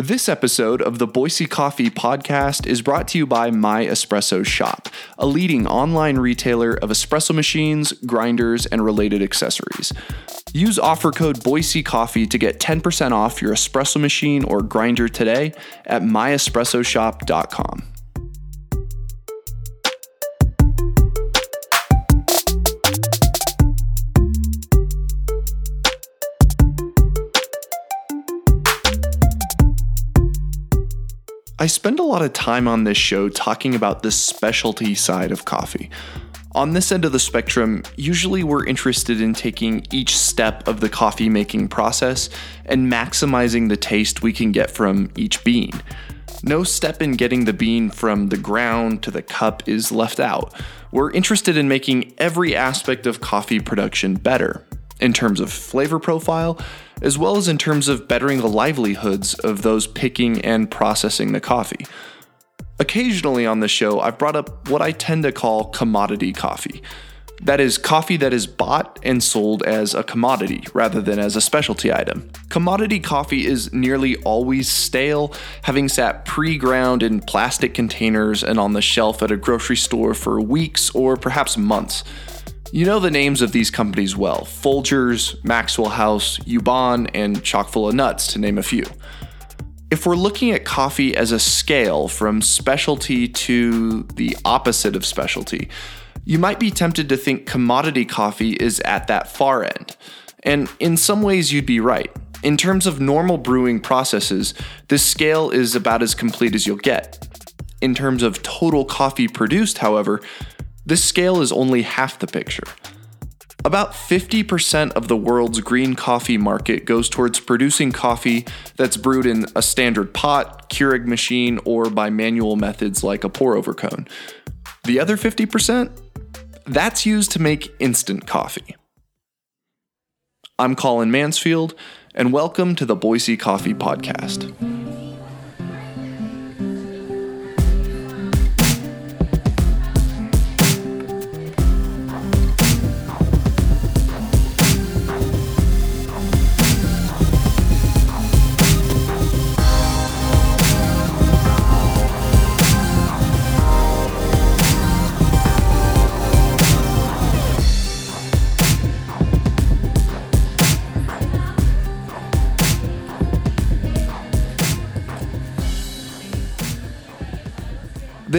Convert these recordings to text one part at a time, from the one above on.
This episode of the Boise Coffee Podcast is brought to you by My Espresso Shop, a leading online retailer of espresso machines, grinders, and related accessories. Use offer code Boise Coffee to get 10% off your espresso machine or grinder today at myespressoshop.com. I spend a lot of time on this show talking about the specialty side of coffee. On this end of the spectrum, usually we're interested in taking each step of the coffee making process and maximizing the taste we can get from each bean. No step in getting the bean from the ground to the cup is left out. We're interested in making every aspect of coffee production better, in terms of flavor profile, as well as in terms of bettering the livelihoods of those picking and processing the coffee. Occasionally on the show, I've brought up what I tend to call commodity coffee. That is, coffee that is bought and sold as a commodity rather than as a specialty item. Commodity coffee is nearly always stale, having sat pre ground in plastic containers and on the shelf at a grocery store for weeks or perhaps months. You know the names of these companies well Folgers, Maxwell House, Yuban, and Chock full of Nuts, to name a few. If we're looking at coffee as a scale from specialty to the opposite of specialty, you might be tempted to think commodity coffee is at that far end. And in some ways, you'd be right. In terms of normal brewing processes, this scale is about as complete as you'll get. In terms of total coffee produced, however, this scale is only half the picture. About 50% of the world's green coffee market goes towards producing coffee that's brewed in a standard pot, Keurig machine, or by manual methods like a pour over cone. The other 50%? That's used to make instant coffee. I'm Colin Mansfield, and welcome to the Boise Coffee Podcast.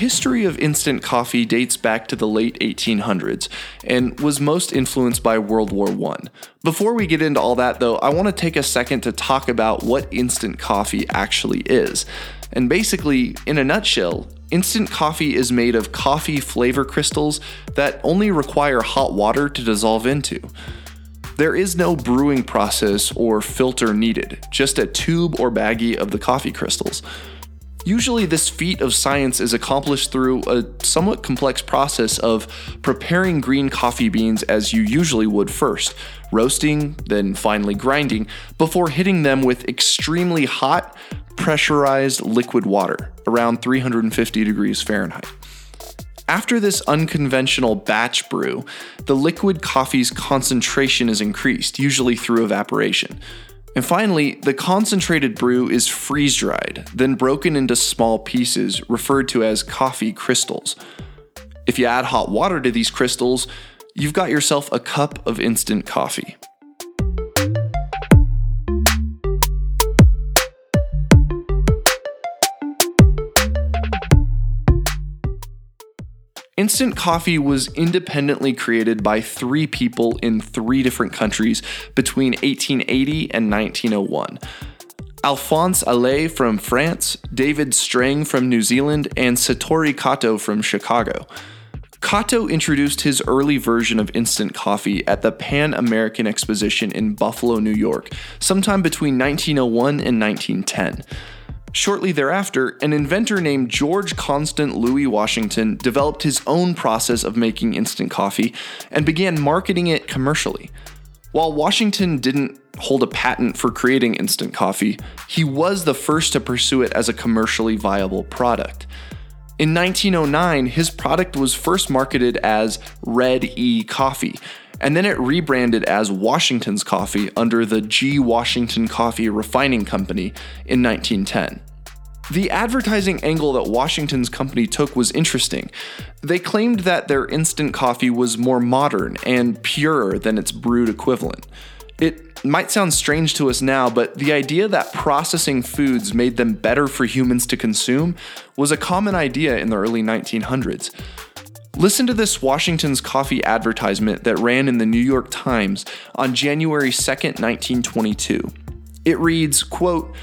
History of instant coffee dates back to the late 1800s and was most influenced by World War I. Before we get into all that, though, I want to take a second to talk about what instant coffee actually is. And basically, in a nutshell, instant coffee is made of coffee flavor crystals that only require hot water to dissolve into. There is no brewing process or filter needed, just a tube or baggie of the coffee crystals. Usually, this feat of science is accomplished through a somewhat complex process of preparing green coffee beans as you usually would first, roasting, then finally grinding, before hitting them with extremely hot, pressurized liquid water, around 350 degrees Fahrenheit. After this unconventional batch brew, the liquid coffee's concentration is increased, usually through evaporation. And finally, the concentrated brew is freeze dried, then broken into small pieces referred to as coffee crystals. If you add hot water to these crystals, you've got yourself a cup of instant coffee. Instant coffee was independently created by three people in three different countries between 1880 and 1901. Alphonse Allais from France, David Strang from New Zealand, and Satoru Kato from Chicago. Kato introduced his early version of instant coffee at the Pan American Exposition in Buffalo, New York, sometime between 1901 and 1910. Shortly thereafter, an inventor named George Constant Louis Washington developed his own process of making instant coffee and began marketing it commercially. While Washington didn't hold a patent for creating instant coffee, he was the first to pursue it as a commercially viable product. In 1909, his product was first marketed as Red E Coffee, and then it rebranded as Washington's Coffee under the G. Washington Coffee Refining Company in 1910. The advertising angle that Washington's company took was interesting. They claimed that their instant coffee was more modern and purer than its brewed equivalent. It might sound strange to us now, but the idea that processing foods made them better for humans to consume was a common idea in the early 1900s. Listen to this Washington's coffee advertisement that ran in the New York Times on January 2nd, 1922. It reads, quote,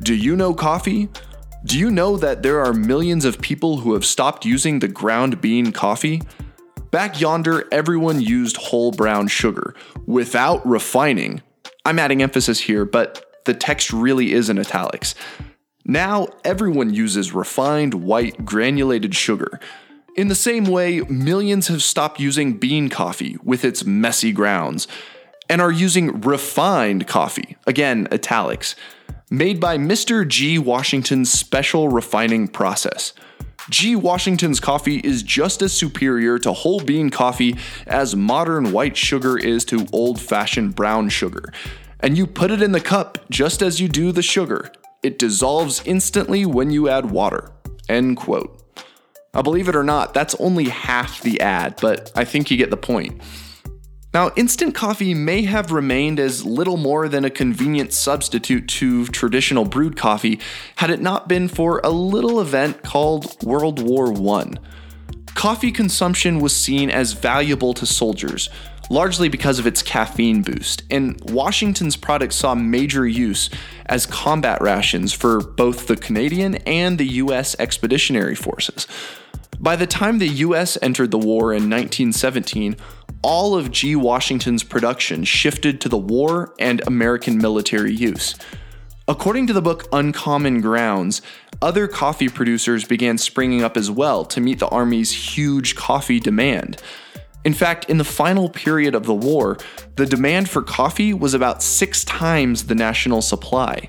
"Do you know coffee? Do you know that there are millions of people who have stopped using the ground bean coffee? Back yonder, everyone used whole brown sugar without refining. I'm adding emphasis here, but the text really is in italics. Now, everyone uses refined white granulated sugar. In the same way, millions have stopped using bean coffee with its messy grounds and are using refined coffee, again, italics, made by Mr. G. Washington's special refining process. G. Washington's coffee is just as superior to whole bean coffee as modern white sugar is to old fashioned brown sugar. And you put it in the cup just as you do the sugar. It dissolves instantly when you add water. End quote. Now, believe it or not, that's only half the ad, but I think you get the point. Now, instant coffee may have remained as little more than a convenient substitute to traditional brewed coffee had it not been for a little event called World War I. Coffee consumption was seen as valuable to soldiers, largely because of its caffeine boost, and Washington's product saw major use as combat rations for both the Canadian and the US expeditionary forces. By the time the US entered the war in 1917, all of G. Washington's production shifted to the war and American military use. According to the book Uncommon Grounds, other coffee producers began springing up as well to meet the Army's huge coffee demand. In fact, in the final period of the war, the demand for coffee was about six times the national supply.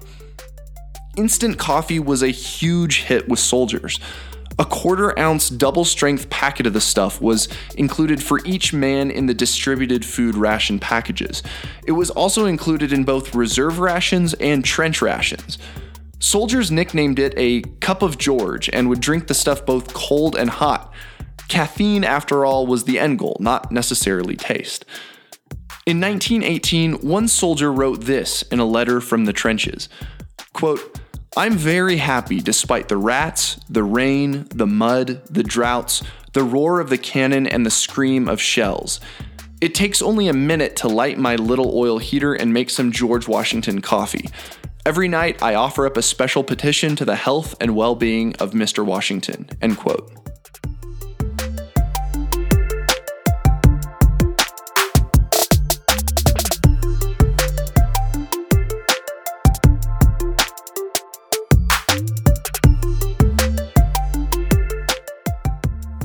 Instant coffee was a huge hit with soldiers. A quarter ounce double strength packet of the stuff was included for each man in the distributed food ration packages. It was also included in both reserve rations and trench rations. Soldiers nicknamed it a cup of George and would drink the stuff both cold and hot. Caffeine, after all, was the end goal, not necessarily taste. In 1918, one soldier wrote this in a letter from the trenches quote, I'm very happy despite the rats, the rain, the mud, the droughts, the roar of the cannon, and the scream of shells. It takes only a minute to light my little oil heater and make some George Washington coffee. Every night, I offer up a special petition to the health and well being of Mr. Washington. End quote.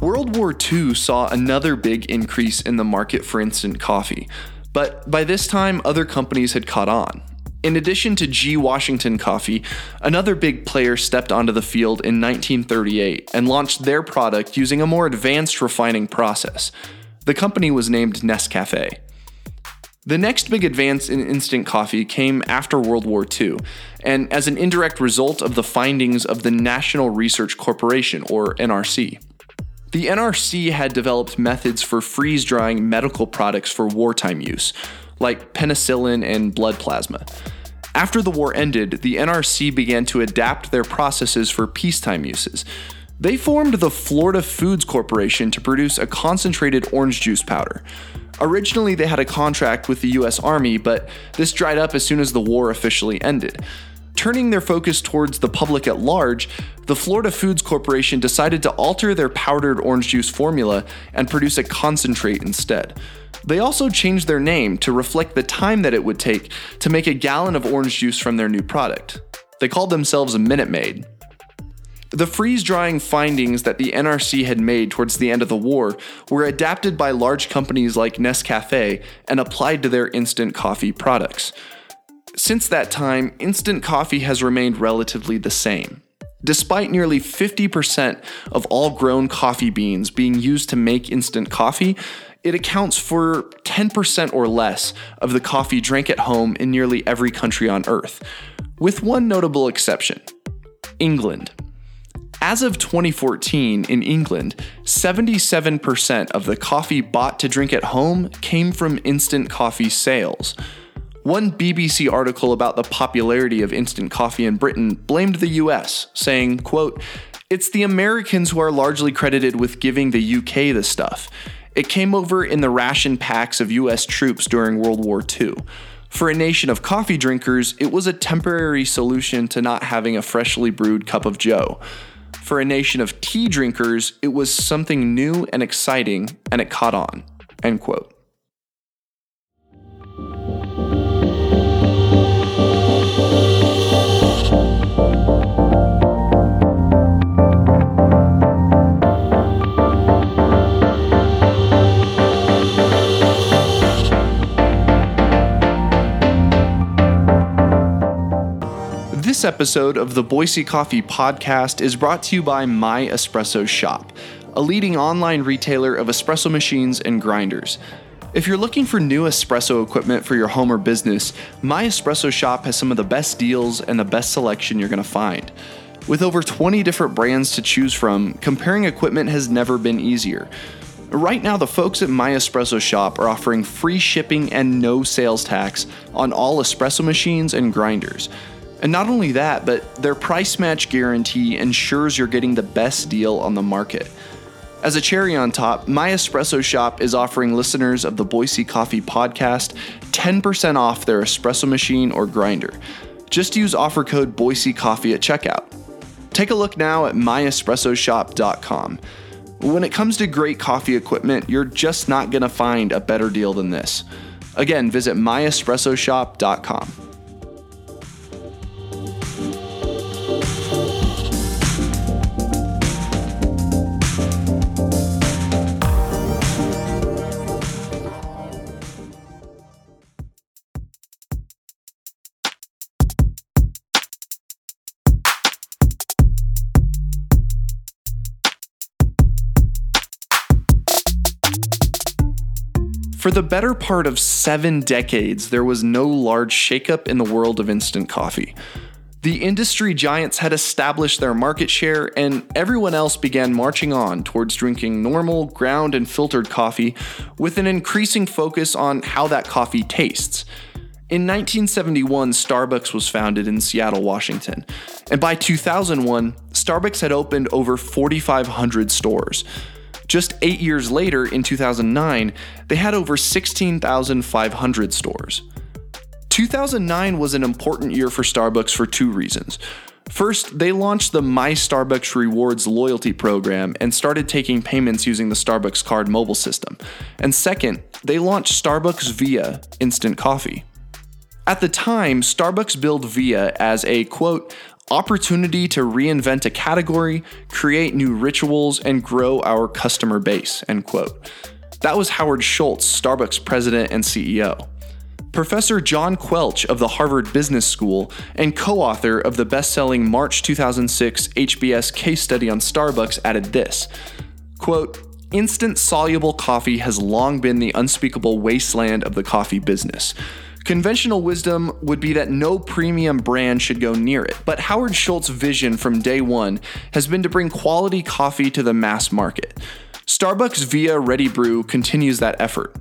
World War II saw another big increase in the market for instant coffee, but by this time, other companies had caught on. In addition to G. Washington Coffee, another big player stepped onto the field in 1938 and launched their product using a more advanced refining process. The company was named Nescafe. The next big advance in instant coffee came after World War II, and as an indirect result of the findings of the National Research Corporation, or NRC. The NRC had developed methods for freeze drying medical products for wartime use, like penicillin and blood plasma. After the war ended, the NRC began to adapt their processes for peacetime uses. They formed the Florida Foods Corporation to produce a concentrated orange juice powder. Originally, they had a contract with the US Army, but this dried up as soon as the war officially ended. Turning their focus towards the public at large, the Florida Foods Corporation decided to alter their powdered orange juice formula and produce a concentrate instead. They also changed their name to reflect the time that it would take to make a gallon of orange juice from their new product. They called themselves a Minute Maid. The freeze drying findings that the NRC had made towards the end of the war were adapted by large companies like Nescafe and applied to their instant coffee products. Since that time, instant coffee has remained relatively the same. Despite nearly 50% of all grown coffee beans being used to make instant coffee, it accounts for 10% or less of the coffee drank at home in nearly every country on earth, with one notable exception England. As of 2014 in England, 77% of the coffee bought to drink at home came from instant coffee sales. One BBC article about the popularity of instant coffee in Britain blamed the US, saying, quote, "It's the Americans who are largely credited with giving the UK the stuff. It came over in the ration packs of US troops during World War II." For a nation of coffee drinkers, it was a temporary solution to not having a freshly brewed cup of joe. For a nation of tea drinkers, it was something new and exciting, and it caught on. End quote. This episode of the Boise Coffee Podcast is brought to you by My Espresso Shop, a leading online retailer of espresso machines and grinders. If you're looking for new espresso equipment for your home or business, My Espresso Shop has some of the best deals and the best selection you're going to find. With over 20 different brands to choose from, comparing equipment has never been easier. Right now, the folks at My Espresso Shop are offering free shipping and no sales tax on all espresso machines and grinders. And not only that, but their price match guarantee ensures you're getting the best deal on the market. As a cherry on top, My Espresso Shop is offering listeners of the Boise Coffee Podcast 10% off their espresso machine or grinder. Just use offer code Boise Coffee at checkout. Take a look now at myespressoshop.com. When it comes to great coffee equipment, you're just not going to find a better deal than this. Again, visit myespressoshop.com. For the better part of seven decades, there was no large shakeup in the world of instant coffee. The industry giants had established their market share, and everyone else began marching on towards drinking normal, ground, and filtered coffee with an increasing focus on how that coffee tastes. In 1971, Starbucks was founded in Seattle, Washington, and by 2001, Starbucks had opened over 4,500 stores. Just eight years later, in 2009, they had over 16,500 stores. 2009 was an important year for Starbucks for two reasons. First, they launched the My Starbucks Rewards loyalty program and started taking payments using the Starbucks card mobile system. And second, they launched Starbucks Via instant coffee. At the time, Starbucks billed Via as a quote, opportunity to reinvent a category, create new rituals, and grow our customer base, end quote. That was Howard Schultz, Starbucks president and CEO. Professor John Quelch of the Harvard Business School and co author of the best selling March 2006 HBS case study on Starbucks added this quote, Instant soluble coffee has long been the unspeakable wasteland of the coffee business. Conventional wisdom would be that no premium brand should go near it, but Howard Schultz's vision from day one has been to bring quality coffee to the mass market. Starbucks via Ready Brew continues that effort.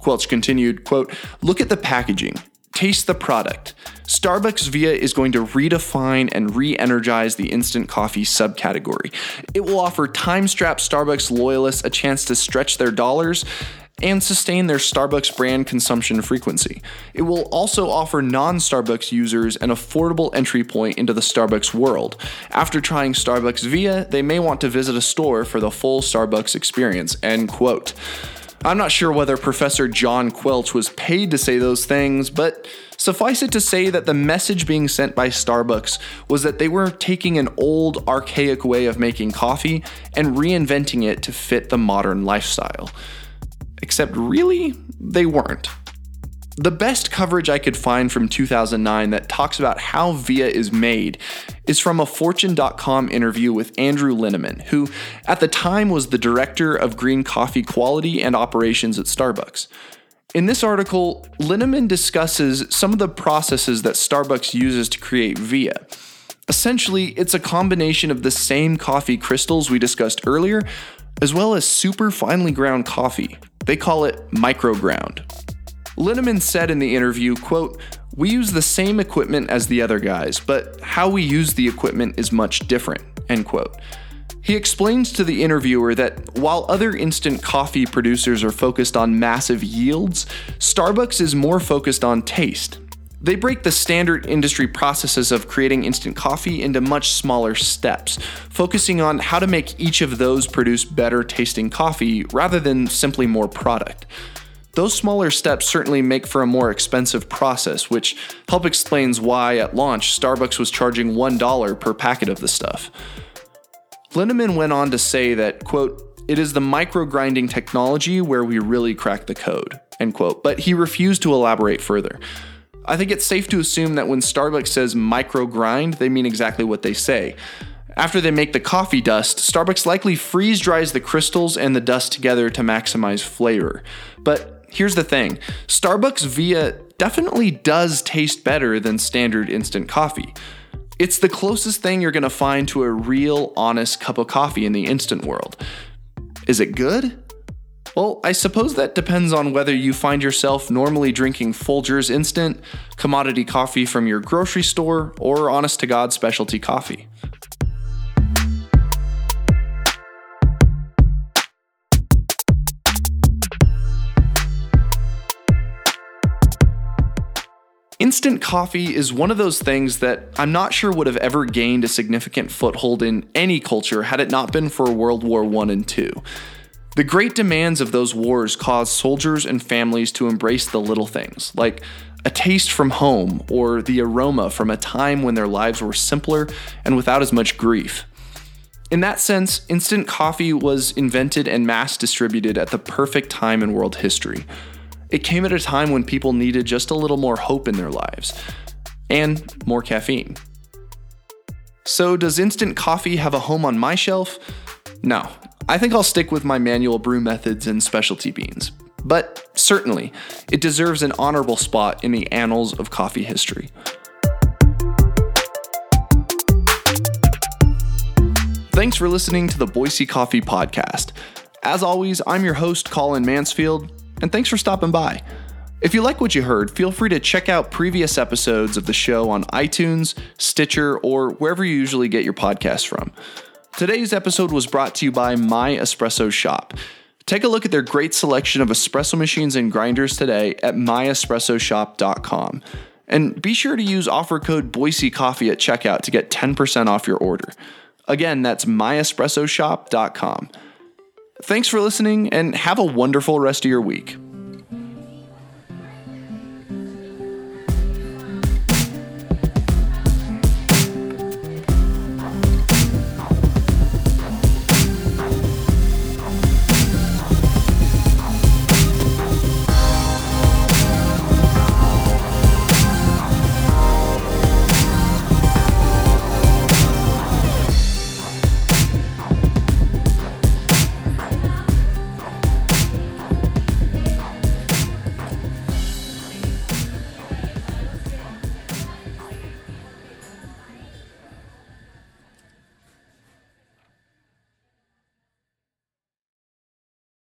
Quelch continued, quote, Look at the packaging. Taste the product. Starbucks Via is going to redefine and re energize the instant coffee subcategory. It will offer time strapped Starbucks loyalists a chance to stretch their dollars and sustain their Starbucks brand consumption frequency. It will also offer non Starbucks users an affordable entry point into the Starbucks world. After trying Starbucks Via, they may want to visit a store for the full Starbucks experience. End quote. I'm not sure whether Professor John Quelch was paid to say those things, but suffice it to say that the message being sent by Starbucks was that they were taking an old, archaic way of making coffee and reinventing it to fit the modern lifestyle. Except really, they weren't. The best coverage I could find from 2009 that talks about how Via is made is from a Fortune.com interview with Andrew Linneman, who at the time was the director of green coffee quality and operations at Starbucks. In this article, Linneman discusses some of the processes that Starbucks uses to create Via. Essentially, it's a combination of the same coffee crystals we discussed earlier, as well as super finely ground coffee. They call it microground. Linneman said in the interview, quote, "We use the same equipment as the other guys, but how we use the equipment is much different." End quote. He explains to the interviewer that while other instant coffee producers are focused on massive yields, Starbucks is more focused on taste. They break the standard industry processes of creating instant coffee into much smaller steps, focusing on how to make each of those produce better tasting coffee rather than simply more product. Those smaller steps certainly make for a more expensive process, which help explains why at launch Starbucks was charging $1 per packet of the stuff. Linneman went on to say that, quote, it is the micro grinding technology where we really crack the code, end quote, but he refused to elaborate further. I think it's safe to assume that when Starbucks says micro grind, they mean exactly what they say. After they make the coffee dust, Starbucks likely freeze dries the crystals and the dust together to maximize flavor. But here's the thing Starbucks Via definitely does taste better than standard instant coffee. It's the closest thing you're gonna find to a real, honest cup of coffee in the instant world. Is it good? Well, I suppose that depends on whether you find yourself normally drinking Folgers Instant, commodity coffee from your grocery store, or honest to God specialty coffee. Instant coffee is one of those things that I'm not sure would have ever gained a significant foothold in any culture had it not been for World War I and II. The great demands of those wars caused soldiers and families to embrace the little things, like a taste from home or the aroma from a time when their lives were simpler and without as much grief. In that sense, instant coffee was invented and mass distributed at the perfect time in world history it came at a time when people needed just a little more hope in their lives and more caffeine. So, does instant coffee have a home on my shelf? No. I think I'll stick with my manual brew methods and specialty beans. But certainly, it deserves an honorable spot in the annals of coffee history. Thanks for listening to the Boise Coffee Podcast. As always, I'm your host, Colin Mansfield, and thanks for stopping by. If you like what you heard, feel free to check out previous episodes of the show on iTunes, Stitcher, or wherever you usually get your podcasts from. Today's episode was brought to you by My Espresso Shop. Take a look at their great selection of espresso machines and grinders today at myespressoshop.com. And be sure to use offer code Boise Coffee at checkout to get 10% off your order. Again, that's myespressoshop.com. Thanks for listening and have a wonderful rest of your week.